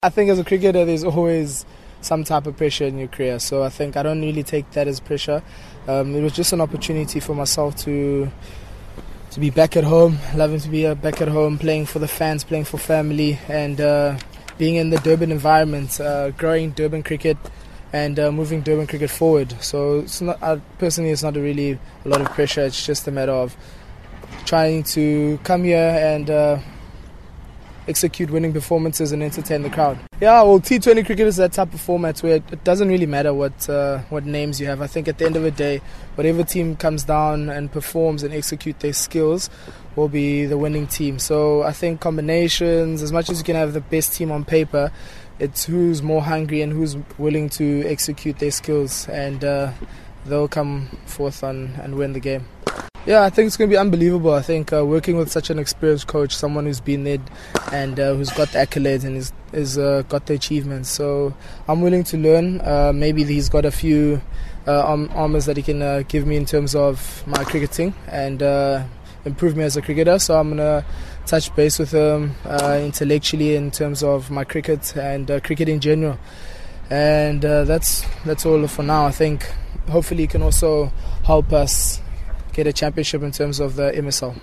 I think as a cricketer, there's always some type of pressure in your career. So I think I don't really take that as pressure. Um, it was just an opportunity for myself to to be back at home, loving to be uh, back at home, playing for the fans, playing for family, and uh, being in the Durban environment, uh, growing Durban cricket, and uh, moving Durban cricket forward. So it's not personally, it's not really a lot of pressure. It's just a matter of trying to come here and uh, execute winning performances and entertain the crowd. Yeah, well, T20 cricket is that type of format where it doesn't really matter what uh, what names you have. I think at the end of the day, whatever team comes down and performs and execute their skills will be the winning team. So I think combinations, as much as you can have the best team on paper, it's who's more hungry and who's willing to execute their skills, and uh, they'll come forth on, and win the game. Yeah, I think it's going to be unbelievable. I think uh, working with such an experienced coach, someone who's been there and uh, who's got the accolades and is uh, got the achievements. So I'm willing to learn. Uh, maybe he's got a few uh, armors that he can uh, give me in terms of my cricketing and improve me as a cricketer. So I'm going to touch base with him intellectually in terms of my cricket and cricket in general. And that's that's all for now. I think hopefully he can also help us get a championship in terms of the MSL.